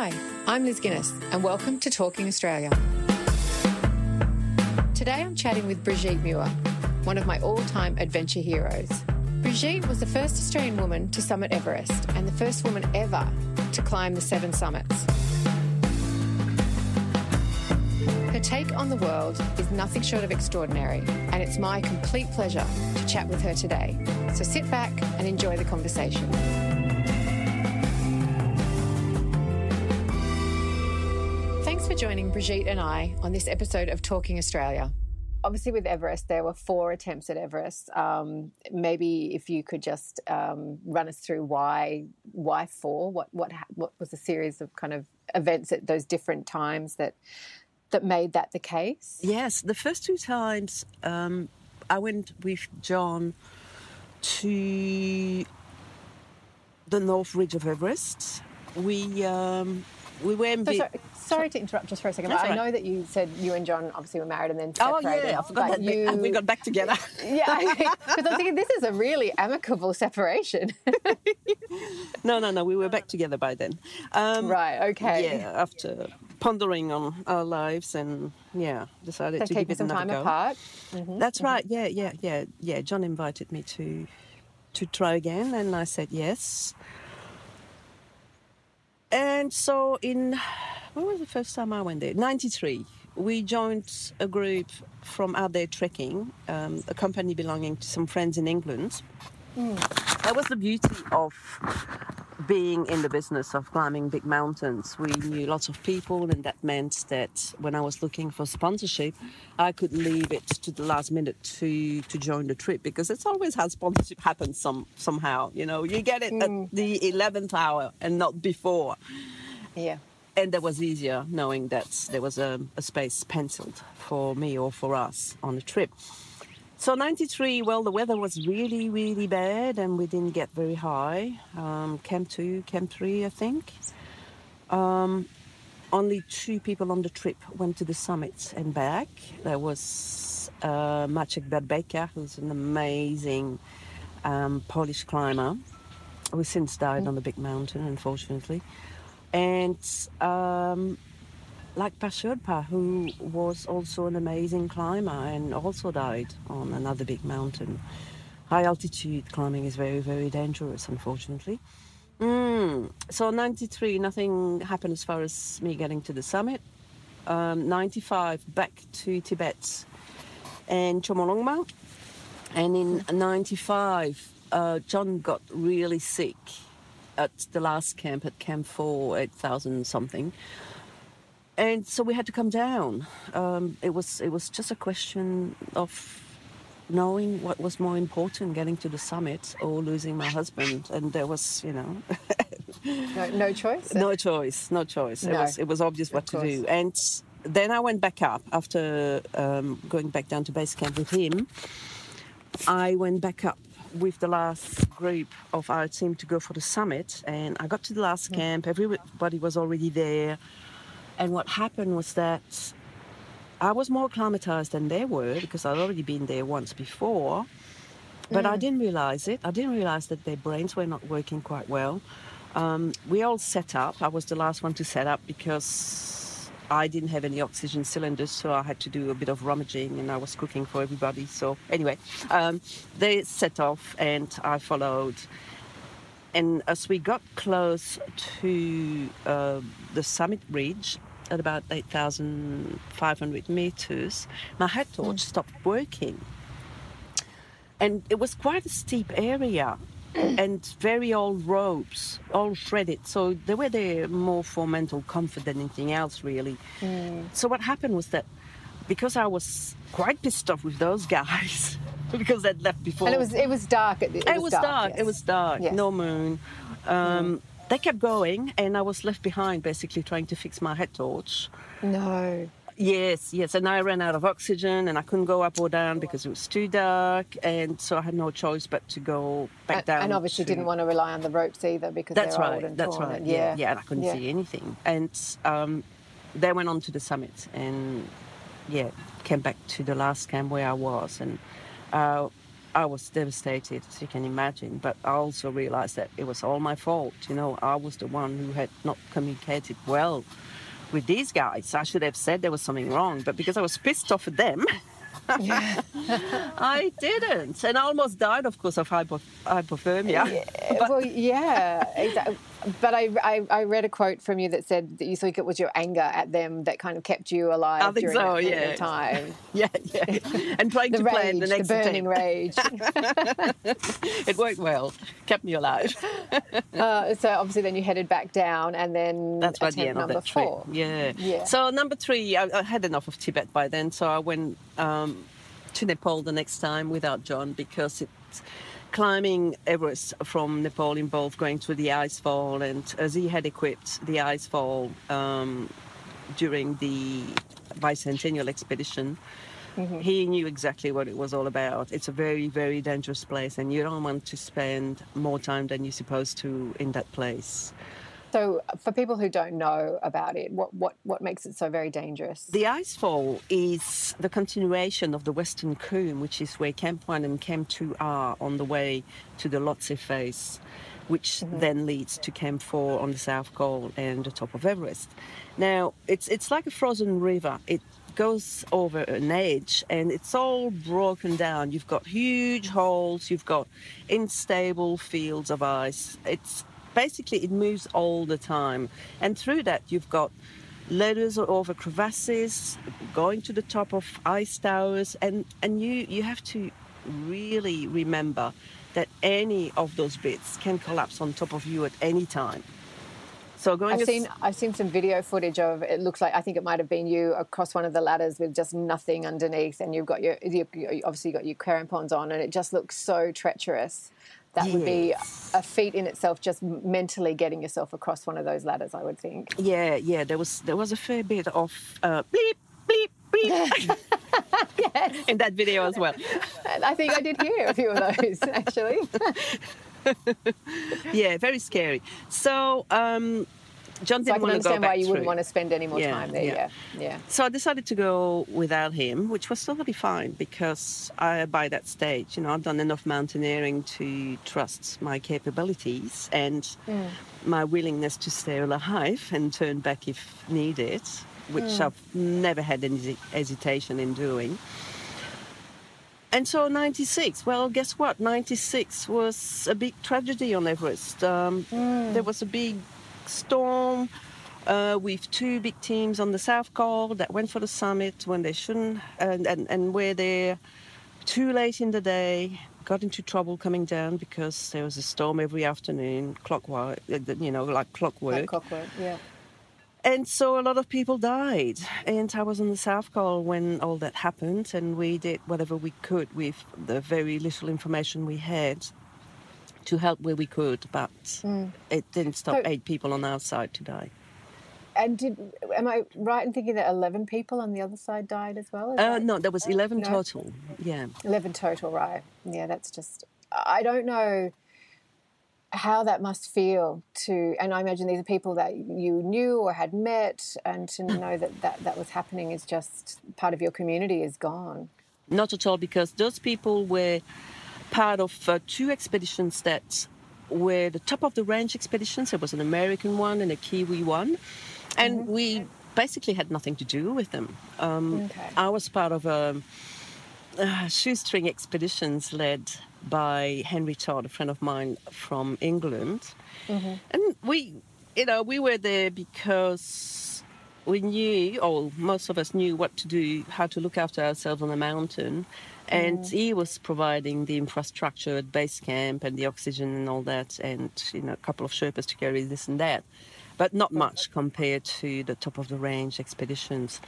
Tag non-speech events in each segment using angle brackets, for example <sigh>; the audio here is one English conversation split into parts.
Hi, I'm Liz Guinness, and welcome to Talking Australia. Today I'm chatting with Brigitte Muir, one of my all time adventure heroes. Brigitte was the first Australian woman to summit Everest and the first woman ever to climb the seven summits. Her take on the world is nothing short of extraordinary, and it's my complete pleasure to chat with her today. So sit back and enjoy the conversation. For joining Brigitte and I on this episode of Talking Australia. Obviously, with Everest, there were four attempts at Everest. Um, maybe if you could just um, run us through why why four? What what what was the series of kind of events at those different times that that made that the case? Yes, the first two times um, I went with John to the North Ridge of Everest. We um, we were So, sorry, sorry to interrupt just for a second. But I know that you said you and John obviously were married and then separated. Oh yeah, I forgot that you- we got back together. <laughs> Yeah, because I'm thinking this is a really amicable separation. <laughs> no, no, no, we were back together by then. Um, right. Okay. Yeah, after pondering on our lives and yeah, decided So to give it some time go. apart. Mhm. That's right. Yeah, yeah, yeah, yeah. John invited me to to try again, and I said yes. And so in when was the first time I went there? '93. We joined a group from out there trekking, um, a company belonging to some friends in England. That was the beauty of being in the business of climbing big mountains. We knew lots of people, and that meant that when I was looking for sponsorship, I could leave it to the last minute to to join the trip because it's always how sponsorship happens some somehow. You know, you get it at mm. the eleventh hour and not before. Yeah. And that was easier knowing that there was a, a space penciled for me or for us on the trip. So 93, well, the weather was really, really bad and we didn't get very high. Um, camp 2, Camp 3, I think. Um, only two people on the trip went to the summit and back. There was uh, Maciek Berbeka, who's an amazing um, Polish climber who since died on the big mountain, unfortunately. And um, like Pa Sherpa, who was also an amazing climber and also died on another big mountain. High altitude climbing is very, very dangerous, unfortunately. Mm. So 93, nothing happened as far as me getting to the summit. Um, 95, back to Tibet and Chomolungma. And in 95, uh, John got really sick at the last camp, at Camp 4, 8,000 something. And so we had to come down. Um, it was it was just a question of knowing what was more important, getting to the summit or losing my husband. And there was, you know, <laughs> No, no choice. no choice, no choice. It was it was obvious what to do. And then I went back up after um, going back down to base camp with him. I went back up with the last group of our team to go for the summit, and I got to the last camp. Everybody was already there, and what happened was that I was more acclimatized than they were because I'd already been there once before. But I didn't realize it. I didn't realize that their brains were not working quite well. Um, we all set up. I was the last one to set up because I didn't have any oxygen cylinders, so I had to do a bit of rummaging and I was cooking for everybody. So, anyway, um, they set off and I followed. And as we got close to uh, the summit ridge, at about 8,500 meters, my head torch hmm. stopped working. And it was quite a steep area <coughs> and very old ropes, all shredded. So they were there more for mental comfort than anything else, really. Hmm. So what happened was that because I was quite pissed off with those guys <laughs> because they'd left before. And it was it was dark. It, it It was dark. yes. It was dark. Yes. No moon. Um, hmm. They kept going, and I was left behind, basically trying to fix my head torch. No. Yes, yes, and I ran out of oxygen, and I couldn't go up or down because it was too dark, and so I had no choice but to go back And, down. and obviously to- didn't want to rely on the ropes either because That's they're right. old and That's torn. right. and- yeah, yeah, and I couldn't yeah. see anything, and um, they went on to the summit, and yeah, came back to the last camp where I was, and uh, I was devastated, as you can imagine. But I also realized that it was all my fault. You know, I was the one who had not communicated well with these guys. I should have said there was something wrong, but because I was pissed off at them, yeah. <laughs> I didn't, and I almost died, of course, of hypo- hypothermia. Yeah, <laughs> well, yeah, exactly. But I, I, I, read a quote from you that said that you think it was your anger at them that kind of kept you alive I think during so, that yeah. time. <laughs> yeah, yeah. And trying to rage, plan the next the burning rage. <laughs> it worked well, kept me alive. <laughs> uh, so obviously, then you headed back down, and then that's the end number of that four. Trip. Yeah. yeah. So number three, I, I, had enough of Tibet by then, so I went um, to Nepal the next time without John because it's climbing Everest from Nepal involved going through the ice fall, and as he had equipped the ice fall um, during the bicentennial expedition. Mm-hmm. He knew exactly what it was all about. It's a very, very dangerous place, and you don't want to spend more time than you're supposed to in that place. So, for people who don't know about it, what, what, what makes it so very dangerous? The icefall is the continuation of the Western Cwm, which is where Camp 1 and Camp 2 are on the way to the Lhotse face, which mm-hmm. then leads to Camp 4 on the South Col and the top of Everest. Now, it's, it's like a frozen river. It goes over an edge and it's all broken down. You've got huge holes, you've got unstable fields of ice. It's basically it moves all the time. And through that, you've got ladders over crevasses, going to the top of ice towers, and, and you, you have to really remember that any of those bits can collapse on top of you at any time. So going, I've seen I've seen some video footage of it. Looks like I think it might have been you across one of the ladders with just nothing underneath, and you've got your you obviously got your crampons on, and it just looks so treacherous that yes. would be a feat in itself just mentally getting yourself across one of those ladders i would think. Yeah yeah there was there was a fair bit of uh, bleep bleep bleep. <laughs> Yes. in that video as well. I think i did hear a few of those <laughs> actually. <laughs> Yeah very scary. So um, John didn't so I can understand why you through. wouldn't want to spend any more yeah, time there. Yeah. yeah, yeah. So I decided to go without him, which was totally fine because I, by that stage, you know, I've done enough mountaineering to trust my capabilities and mm. my willingness to stay alive and turn back if needed, which mm. I've never had any hesitation in doing. And so 96, well, guess what? 96 was a big tragedy on Everest. Um, mm. There was a big storm uh, with two big teams on the South Col that went for the summit when they shouldn't, and, and, and where they're too late in the day, got into trouble coming down because there was a storm every afternoon, clockwise, uh, you know, like clockwork. Like clockwork, yeah. And so a lot of people died. And I was on the South Col when all that happened, and we did whatever we could with the very little information we had to help where we could, but mm. it didn't stop so, eight people on our side to die. And did am I right in thinking that eleven people on the other side died as well? Uh, no, there was eleven no? total. Yeah, eleven total. Right. Yeah, that's just. I don't know how that must feel to and i imagine these are people that you knew or had met and to know that that, that was happening is just part of your community is gone not at all because those people were part of uh, two expeditions that were the top of the range expeditions. There was an American one and a Kiwi one, and mm-hmm. we basically had nothing to do with them. Um, okay. I was part of a, a shoestring expeditions led by Henry Todd, a friend of mine from England, mm-hmm. and we, you know, we were there because we knew, or most of us knew, what to do, how to look after ourselves on the mountain, and mm. he was providing the infrastructure at base camp and the oxygen and all that, and you know a couple of Sherpas to carry this and that, but not much compared to the top of the range expeditions.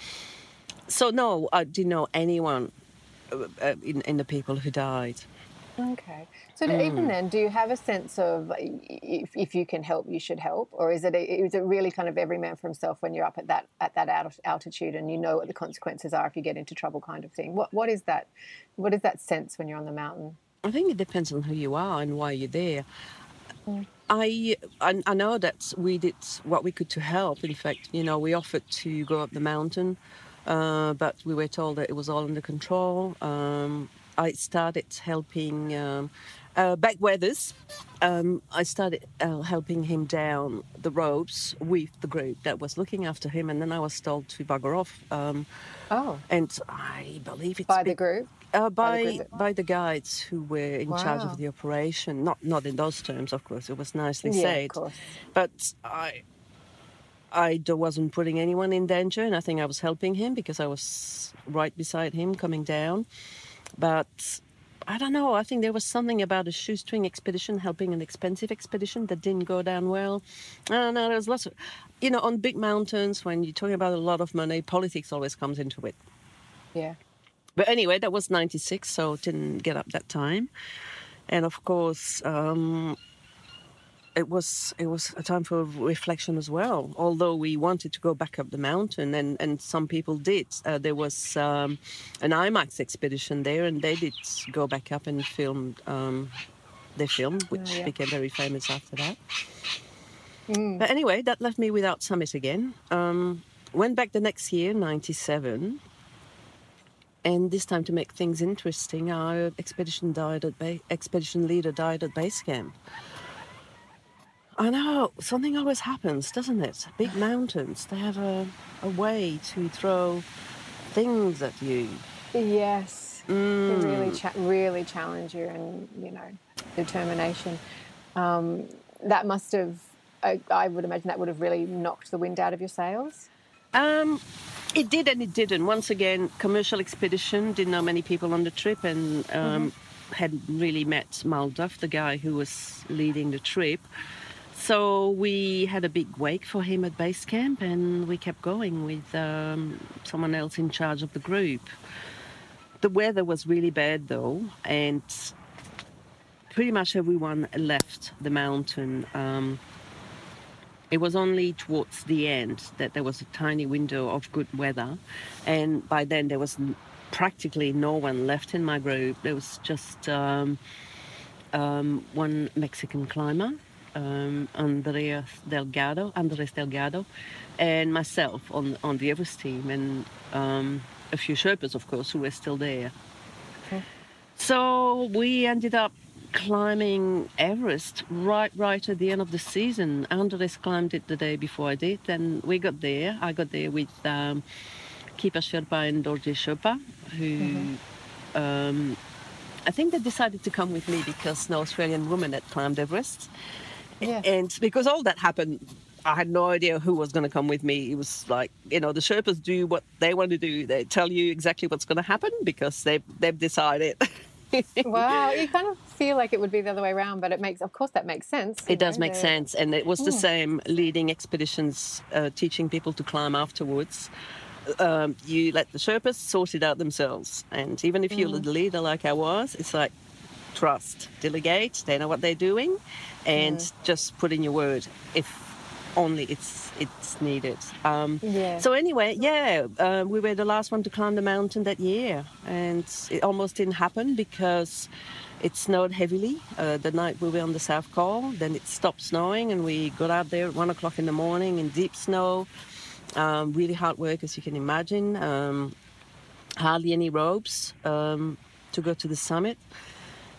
So no, I didn't know anyone uh, uh in, in the people who died. Okay. So mm. even then, do you have a sense of if, if you can help, you should help, or is it is it really kind of every man for himself when you're up at that at that altitude and you know what the consequences are if you get into trouble, kind of thing? What what is that? What is that sense when you're on the mountain? I think it depends on who you are and why you're there. Mm. I, I, I know that we did what we could to help. In fact, you know, we offered to go up the mountain uh, but we were told that it was all under control. Um, I started helping um, uh, Beck Weathers. Um, I started uh, helping him down the ropes with the group that was looking after him, and then I was told to bugger off. Um, Oh, and I believe it's by the group. uh, By the by group. by the guides who were in charge of the operation. Not not in those terms, of course. It was nicely Yeah, said, of course. but I I wasn't putting anyone in danger, and I think I was helping him because I was right beside him coming down. But I don't know. I think there was something about a shoestring expedition helping an expensive expedition that didn't go down well. I don't know. There's lots of, you know, on big mountains when you're talking about a lot of money, politics always comes into it. Yeah. But anyway, that was 96, so didn't get up that time. And of course, um, it was it was a time for reflection as well. Although we wanted to go back up the mountain, and, and some people did. Uh, there was um, an IMAX expedition there, and they did go back up and film um, their film, which yeah. became very famous after that. Mm. But anyway, that left me without summit again. Um, went back the next year, 97. And this time, to make things interesting, our expedition died at ba- expedition leader died at base camp. I know something always happens, doesn't it? Big mountains they have a, a way to throw things at you. Yes. They Mm. really, cha- really challenge you and, you know, determination. Um, that must have, I, I would imagine that would have really knocked the wind out of your sails. Um, it did and it didn't. Once again, commercial expedition. Didn't know many people on the trip, and um, hadn't really met Mal Duff, the guy who was leading the trip. So we had a big wake for him at base camp, and we kept going with um, someone else in charge of the group. The weather was really bad though, and pretty much everyone left the mountain. Um, it was only towards the end that there was a tiny window of good weather, and by then there was practically no one left in my group. There was just um, um, one Mexican climber, um, Andreas Delgado, Andres Delgado, and myself on on the Everest team, and um, a few Sherpas, of course, who were still there. So we ended up climbing Everest right right at the end of the season. Andres climbed it the day before I did, and we got there. I got there with um, Kipa Sherpa and Dorje Sherpa, who um, I think they decided to come with me because no Australian woman had climbed Everest. Yeah. And because all that happened, I had no idea who was going to come with me. It was like, you know, the Sherpas do what they want to do. They tell you exactly what's going to happen because they've, they've decided. <laughs> Wow, you kind of feel like it would be the other way around, but it makes, of course, that makes sense. It does make the- sense. And it was the same leading expeditions, uh, teaching people to climb afterwards. Um, you let the Sherpas sort it out themselves. And even if you're the leader like I was, it's like trust, delegate, they know what they're doing, and just put in your word if only it's it's needed. Um, Yeah. So anyway, yeah, uh, we were the last one to climb the mountain that year, and it almost didn't happen because it snowed heavily uh, the night we were on the South Col. Then it stopped snowing, and we got out there at one o'clock in the morning in deep snow. Um, really hard work, as you can imagine. Um, hardly any ropes um, to go to the summit,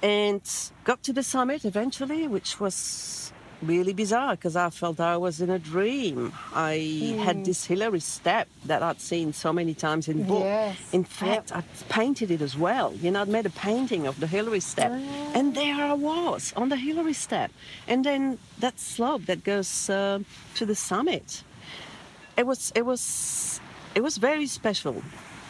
and got to the summit eventually, which was really bizarre because I felt I was in a dream. I had this Hillary step that I'd seen so many times in books. Yes. In fact, I'd painted it as well. You know, I'd made a painting of the Hillary step, and there I was on the Hillary step, and then that slope that goes uh, to the summit. It was, it was, it was very special.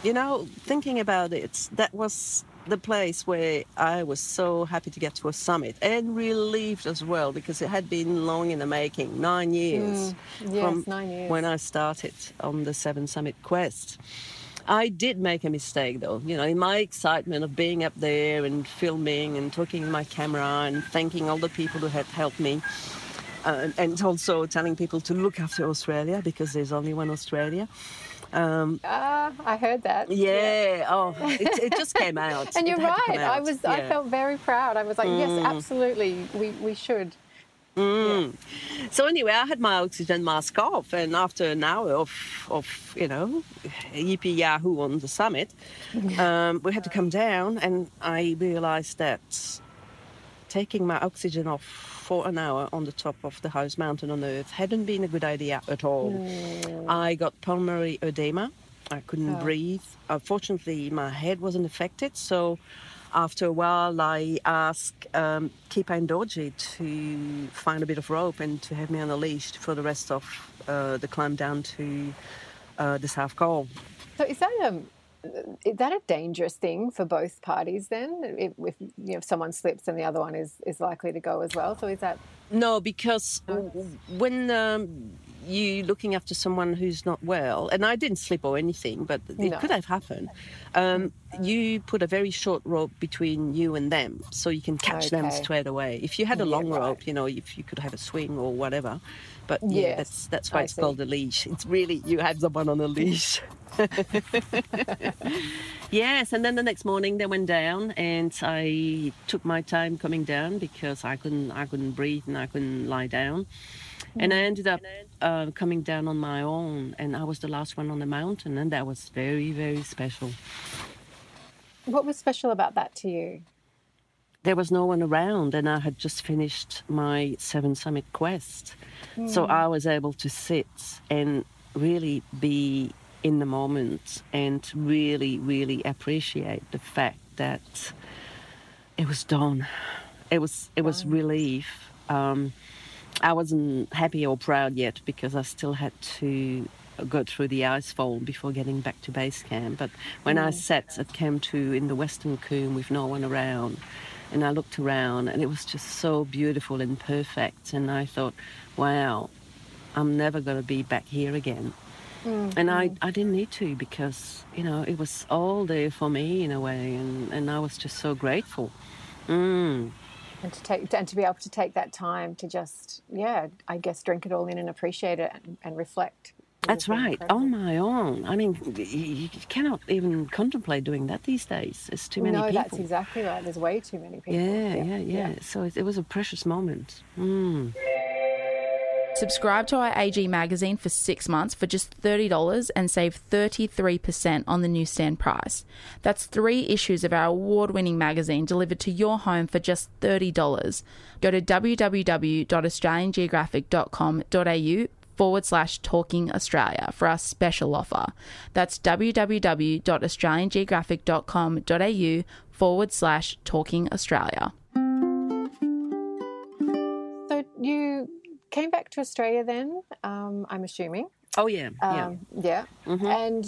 You know, thinking about it, that was the place where I was so happy to get to a summit and relieved as well because it had been long in the making, nine years Mm, yes, from nine years. when I started on the Seven Summit Quest. I did make a mistake though, you know, in my excitement of being up there and filming and talking in my camera and thanking all the people who had helped me. Uh, and also telling people to look after Australia because there's only one Australia. Ah, I heard that. Yeah, oh, it, it just came out. <laughs> And It you're had to come right. I was. I Yeah. Mm. felt very proud. I was like, yes, absolutely. We we should. Mm. So anyway, I had my oxygen mask off, and after an hour of, of you know, yippee yahoo on the summit, <laughs> um, we had to come down, and I realised that taking my oxygen off for an hour on the top of the highest mountain on earth hadn't been a good idea at all. Mm. I got pulmonary edema. I couldn't Oh. breathe. Unfortunately, my head wasn't affected, so after a while, I asked um, Kipa and Dorji to find a bit of rope and to have me on a leash for the rest of uh, the climb down to uh, the South Col. So is that um is that a dangerous thing for both parties then? If, if you know if someone slips and the other one is is likely to go as well. So is that No, because when um, you're looking after someone who's not well, and I didn't slip or anything, but it No. could have happened. Um, you put a very short rope between you and them, so you can catch them Okay. straight away. If you had a Yeah, long right. rope, you know, if you could have a swing or whatever. But yeah, Yes, that's that's why I it's see. called a leash. It's really you have someone on a leash. <laughs> yes, and then the next morning they went down, and I took my time coming down because I couldn't I couldn't breathe and I couldn't lie down. And I ended up uh, coming down on my own, and I was the last one on the mountain, and that was very, very special. what was special about that to you? There was no one around, and I had just finished my Seven Summit quest. So I was able to sit and really be in the moment and really, really appreciate the fact that it was done. It was it was relief. Um, I wasn't happy or proud yet because I still had to go through the ice icefall before getting back to base camp. But when I sat at Camp 2 in the Western Cwm with no one around, and I looked around, and it was just so beautiful and perfect, and I thought, wow, I'm never going to be back here again. And I, I didn't need to because, you know, it was all there for me in a way, and, and I was just so grateful. Mm. And to take and to be able to take that time to just yeah, I guess drink it all in and appreciate it and, and reflect. That's right, on my own. I mean, you cannot even contemplate doing that these days. There's too many people. no, people. that's exactly right. There's way too many people. yeah, yeah, yeah, So it, it was a precious moment. Mm. Subscribe to our AG magazine for six months for just $30 and save 33% on the newsstand price. That's three issues of our award winning magazine delivered to your home for just $30. Go to www.australiangeographic.com.au forward slash talking Australia for our special offer. That's www.australiangeographic.com.au forward slash talking Australia. To Australia then, um, I'm assuming. Oh, yeah, yeah. Um, yeah. And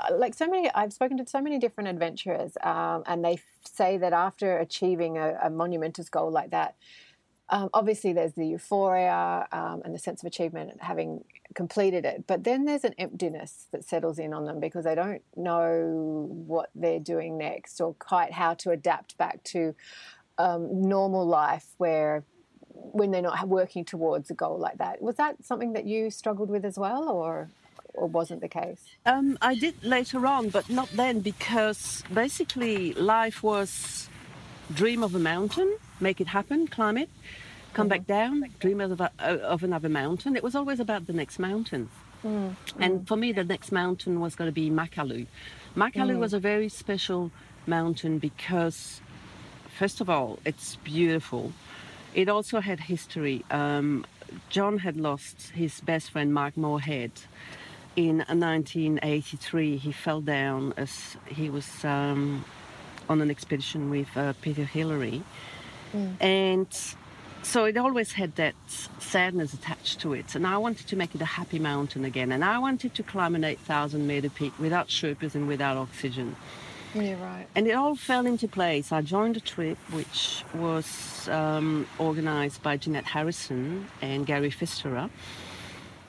uh, like so many, I've spoken to so many different adventurers, um, and they f- say that after achieving a, a monumentous goal like that, um, obviously there's the euphoria um, and the sense of achievement at having completed it, but then there's an emptiness that settles in on them because they don't know what they're doing next or quite how to adapt back to um, normal life where when they're not working towards a goal like that. Was that something that you struggled with as well, or or wasn't the case? Um, I did later on, but not then because basically life was dream of a mountain, make it happen, climb it, come back mm-hmm. down, dream of, a, of another mountain. It was always about the next mountain. Mm-hmm. And for me, the next mountain was going to be Makalu. Makalu mm. was a very special mountain because, first of all, it's beautiful. It also had history. Um, John had lost his best friend, Mark Moorhead, in 1983. He fell down as he was um, on an expedition with uh, Peter Hillary. And so it always had that sadness attached to it. And I wanted to make it a happy mountain again. And I wanted to climb an 8,000 meter peak without Sherpas and without oxygen. Yeah, right. And it all fell into place. I joined a trip which was um, organized by Ginette Harrison and Gary Pfisterer.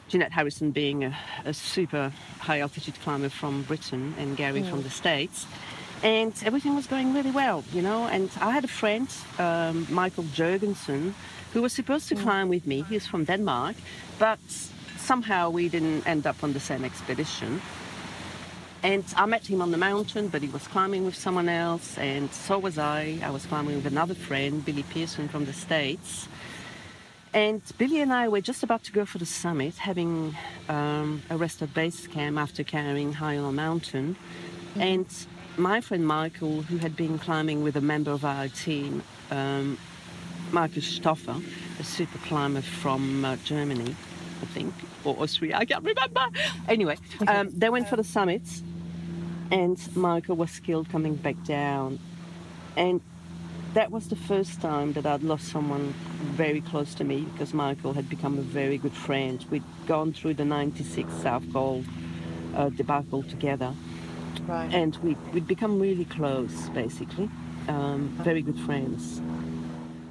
Ginette Harrison being a, a super high altitude climber from Britain and Gary from the States. And everything was going really well, you know. And I had a friend, um, Michael Jurgensen, who was supposed to climb with me. He was from Denmark, but somehow we didn't end up on the same expedition. And I met him on the mountain, but he was climbing with someone else, and so was I. I was climbing with another friend, Billy Pearson from the States. And Billy and I were just about to go for the summit, having um, at base camp after carrying high on a mountain. And my friend Michael, who had been climbing with a member of our team, um, Markus Stoffer, a super climber from uh, Germany, I think, or Austria, I can't remember. Anyway, um, they went for the summit, and Michael was killed coming back down. And that was the first time that I'd lost someone very close to me because Michael had become a very good friend. We'd gone through the 96 South Col uh, debacle together. Right. And we, we'd become really close, basically. Um, very good friends.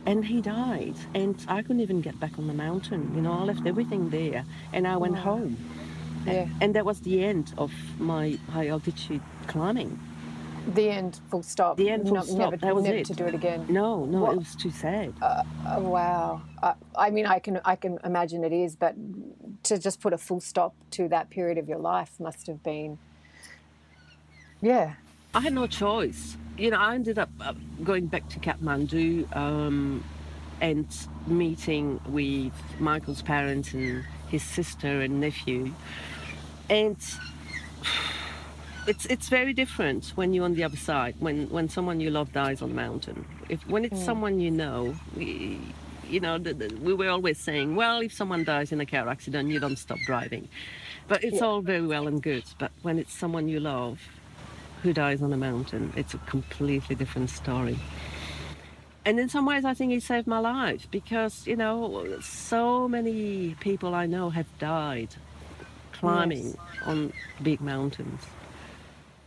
And he died, and I couldn't even get back on the mountain. You know, I left everything there, and I went home. Yeah. And that was the end of my high altitude climbing. The end, full stop. The end, full stop. Never, That was never it. to do it again. No, no, What- it was too sad. Oh, wow. Uh, I mean, I can I can imagine it is, but to just put a full stop to that period of your life must have been, yeah, I had no choice. You know, I ended up uh, going back to Kathmandu um, and meeting with Michael's parents and his sister and nephew. And it's it's very different when you're on the other side, when, when someone you love dies on the mountain. If When it's mm. someone you know, we, you know, the, the, we were always saying, well, if someone dies in a car accident, you don't stop driving. But it's all very well and good. But when it's someone you love, who dies on a mountain. It's a completely different story. And in some ways, I think he saved my life because, you know, so many people I know have died climbing Yes. on big mountains.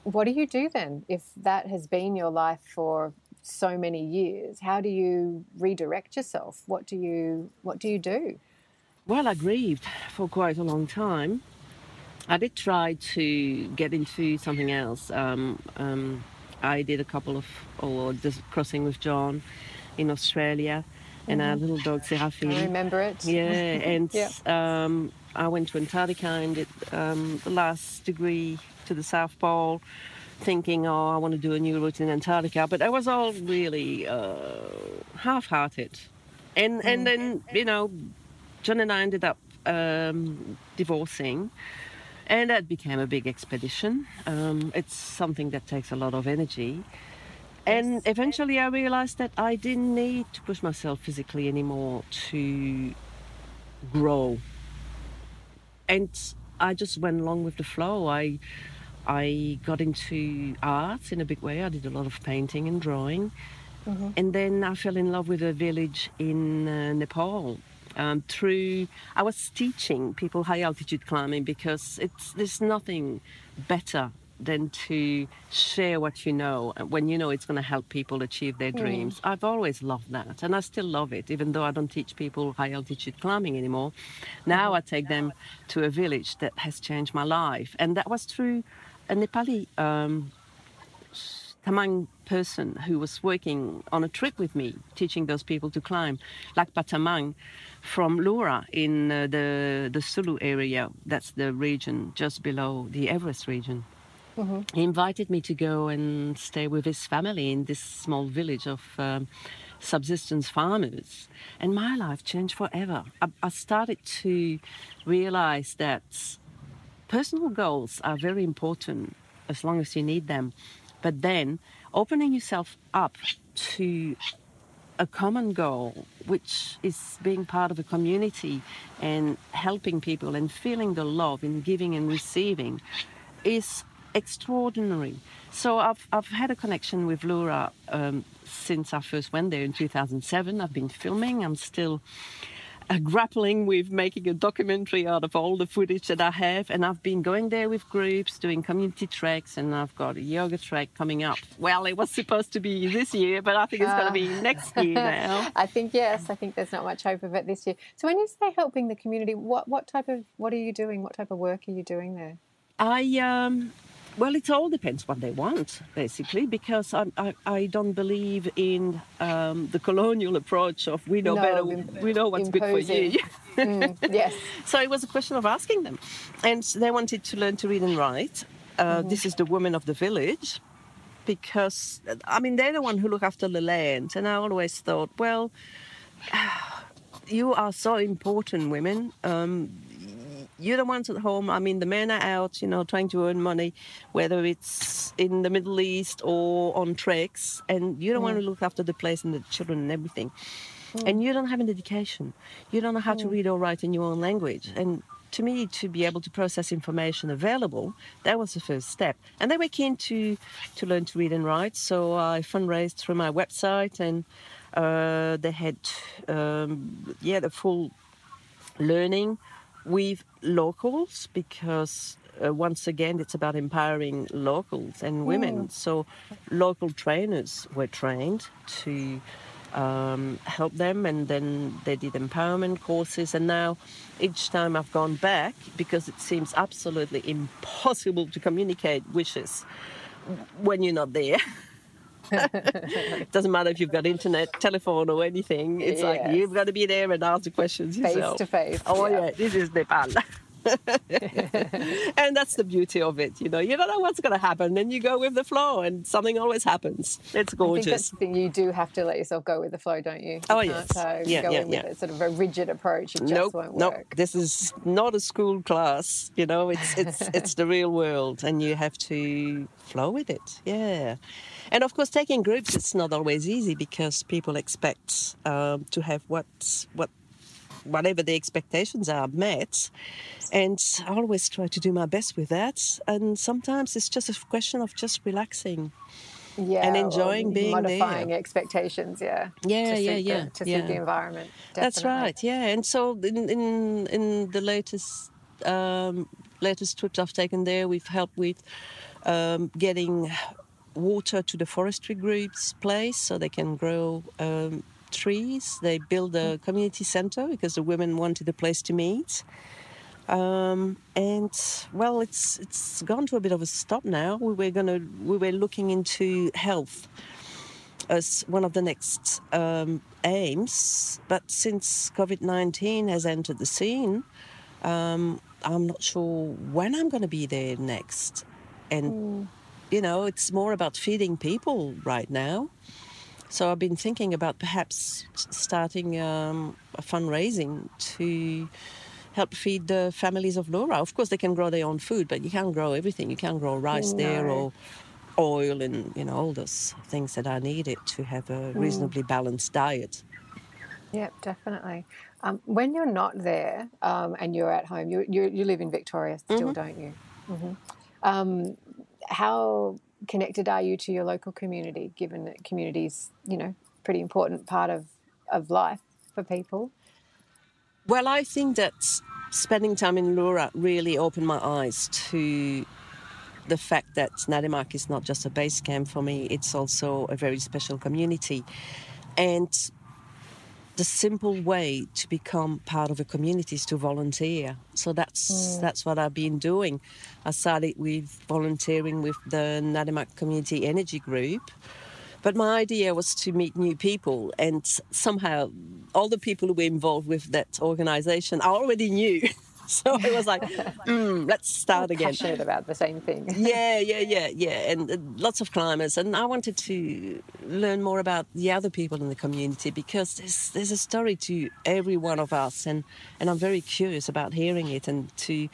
what do you do then if that has been your life for so many years? How do you redirect yourself? What do you what do you do? Well, I grieved for quite a long time. I did try to get into something else. Um, um, I did a couple of, or just crossing with John in Australia, and our little dog Seraphine. I remember it. Yeah, and <laughs> Yeah. um, I went to Antarctica and did um, the last degree to the South Pole, thinking, oh, I want to do a new route in Antarctica. But I was all really uh, half-hearted, and and then you know, John and I ended up um, divorcing. And that became a big expedition. Um, it's something that takes a lot of energy. And eventually I realized that I didn't need to push myself physically anymore to grow. And I just went along with the flow. I I got into art in a big way. I did a lot of painting and drawing. And then I fell in love with a village in uh, Nepal. Um, through, I was teaching people high altitude climbing because it's there's nothing better than to share what you know uh, when you know it's going to help people achieve their dreams. I've always loved that, and I still love it, even though I don't teach people high altitude climbing anymore. Now I take them to a village that has changed my life, and that was through a Nepali. Um, Tamang person who was working on a trip with me, teaching those people to climb, like Patamang from Lura in uh, the, the Solu area. That's the region just below the Everest region. He invited me to go and stay with his family in this small village of um, subsistence farmers. And my life changed forever. I, I started to realize that personal goals are very important as long as you need them. But then opening yourself up to a common goal, which is being part of a community and helping people and feeling the love in giving and receiving, is extraordinary. So I've, I've had a connection with Laura um, since I first went there in 2007. I've been filming. I'm still grappling with making a documentary out of all the footage that I have. And I've been going there with groups, doing community treks, and I've got a yoga trek coming up. Well, it was supposed to be this year, but I think it's going to be next year <laughs> now. I think yes. I think there's not much hope of it this year. So when you say helping the community, what what type of what are you doing? What type of work are you doing there? I um, well, it all depends what they want, basically, because I I, I don't believe in um, the colonial approach of we know No, better, im- we know what's good for you. Mm, yes. <laughs> So it was a question of asking them, and they wanted to learn to read and write. Uh, This is the woman of the village, because I mean they're the one who look after the land, and I always thought, well. <sighs> you are so important, women. Um, you're the ones at home. I mean, the men are out, you know, trying to earn money, whether it's in the Middle East or on treks, and you don't mm. want to look after the place and the children and everything. Mm. And you don't have an education. You don't know how mm. to read or write in your own language. And to me, to be able to process information available, that was the first step. And they were keen to, to learn to read and write. So I fundraised through my website and uh, they had, um, yeah, the full learning with locals because uh, once again it's about empowering locals and women. Mm. So local trainers were trained to um, help them, and then they did empowerment courses. And now, each time I've gone back, because it seems absolutely impossible to communicate wishes when you're not there. <laughs> it <laughs> doesn't matter if you've got internet, telephone, or anything. It's yes. like you've got to be there and ask the questions yourself. Face to face. Oh yeah, yeah this is Nepal. <laughs> <laughs> and that's the beauty of it, you know. You don't know what's going to happen, and you go with the flow, and something always happens. It's gorgeous. I think that's the thing. You do have to let yourself go with the flow, don't you? you oh yes. So yeah, go yeah, in yeah. with sort of a rigid approach. It just nope, won't work. Nope. This is not a school class. You know, it's it's <laughs> it's the real world, and you have to flow with it. Yeah. And of course, taking groups, it's not always easy because people expect um, to have what what whatever the expectations are met. And I always try to do my best with that. And sometimes it's just a question of just relaxing. Yeah, and enjoying being modifying there. expectations. Yeah, yeah, yeah, yeah. The, to yeah. suit the environment. Definitely. That's right. Yeah, and so in in, in the latest um, latest trips I've taken there, we've helped with um, getting water to the forestry groups place so they can grow um, trees. They build a community center because the women wanted a place to meet. Um, and well, it's it's gone to a bit of a stop now. We were gonna we were looking into health as one of the next um, aims, but since COVID nineteen has entered the scene, um, I'm not sure when I'm going to be there next. And mm. you know, it's more about feeding people right now. So I've been thinking about perhaps starting um, a fundraising to help feed the families of Leura. Of course, they can grow their own food, but you can't grow everything. You can't grow rice no. there or oil and you know all those things that are needed to have a mm. reasonably balanced diet. Yeah, definitely. Um, when you're not there um, and you're at home, you, you, you live in Victoria still, mm-hmm. don't you? Mm-hmm. Um, how connected are you to your local community, given that community's, you know, pretty important part of, of life for people? Well, I think that spending time in Lura really opened my eyes to the fact that Natimuk is not just a base camp for me, it's also a very special community. And the simple way to become part of a community is to volunteer. So that's mm. that's what I've been doing. I started with volunteering with the Natimuk Community Energy Group. But my idea was to meet new people, and somehow all the people who were involved with that organization I already knew. <laughs> <laughs> so it was like, mm, let's <laughs> start again. Passionate about the same thing. <laughs> yeah, yeah, yeah, yeah, and uh, lots of climbers. And I wanted to learn more about the other people in the community because there's there's a story to every one of us, and and I'm very curious about hearing it and to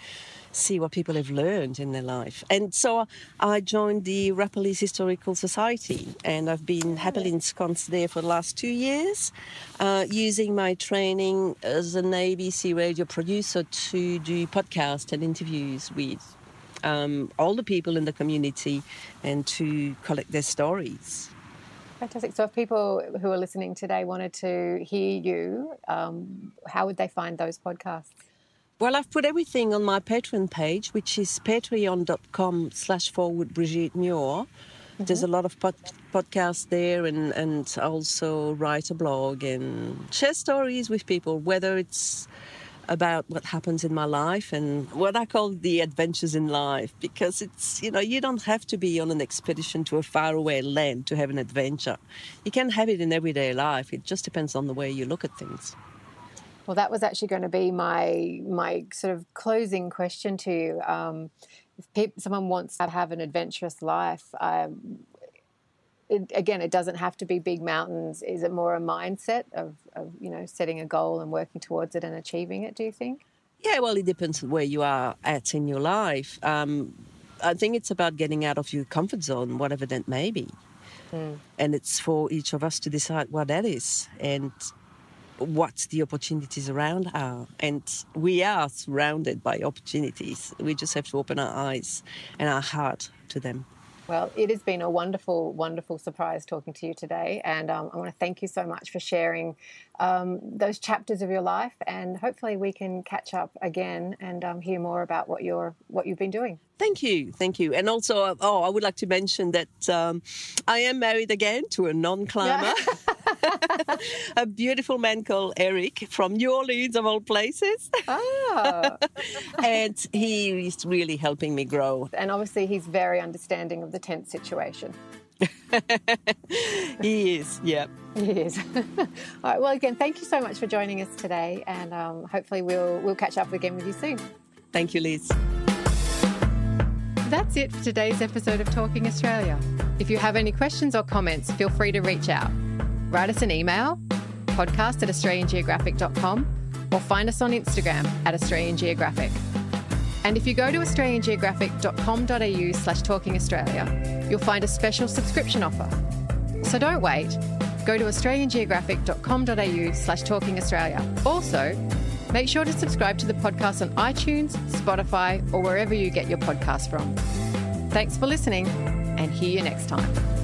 see what people have learned in their life. And so I joined the Arapiles Historical Society, and I've been happily ensconced there for the last two years, uh, using my training as an ABC radio producer to do podcasts and interviews with um, all the people in the community and to collect their stories. Fantastic. So, if people who are listening today wanted to hear you, um, how would they find those podcasts? Well, I've put everything on my Patreon page, which is patreon.com slash forward Brigitte Muir. Mm-hmm. There's a lot of pod- podcasts there and, and also write a blog and share stories with people, whether it's about what happens in my life and what I call the adventures in life because it's, you know, you don't have to be on an expedition to a faraway land to have an adventure. You can have it in everyday life. It just depends on the way you look at things. Well, that was actually going to be my my sort of closing question to you. Um, if people, someone wants to have an adventurous life, um, it, again, it doesn't have to be big mountains. Is it more a mindset of, of, you know, setting a goal and working towards it and achieving it, do you think? Yeah, well, it depends on where you are at in your life. Um, I think it's about getting out of your comfort zone, whatever that may be. Mm. And it's for each of us to decide what that is and what the opportunities around are. And we are surrounded by opportunities. We just have to open our eyes and our heart to them. Well, it has been a wonderful, wonderful surprise talking to you today. And um, I want to thank you so much for sharing um, those chapters of your life. And hopefully, we can catch up again and um, hear more about what you're what you've been doing. Thank you, thank you. And also, uh, oh, I would like to mention that um, I am married again to a non-climber. <laughs> <laughs> a beautiful man called Eric from New Orleans, of all places. Ah. <laughs> and he is really helping me grow. And obviously, he's very understanding of the tent situation. <laughs> he is, yep. He is. All right. Well, again, thank you so much for joining us today, and um, hopefully we'll we'll catch up again with you soon. Thank you, Liz. That's it for today's episode of Talking Australia. If you have any questions or comments, feel free to reach out. Write us an email, podcast at australiangeographic.com, or find us on Instagram at Australian Geographic. And if you go to australiangeographic.com.au slash talking Australia, you'll find a special subscription offer. So don't wait. Go to australiangeographic.com.au slash talking Australia. Also, Make sure to subscribe to the podcast on iTunes, Spotify, or wherever you get your podcast from. Thanks for listening, and hear you next time.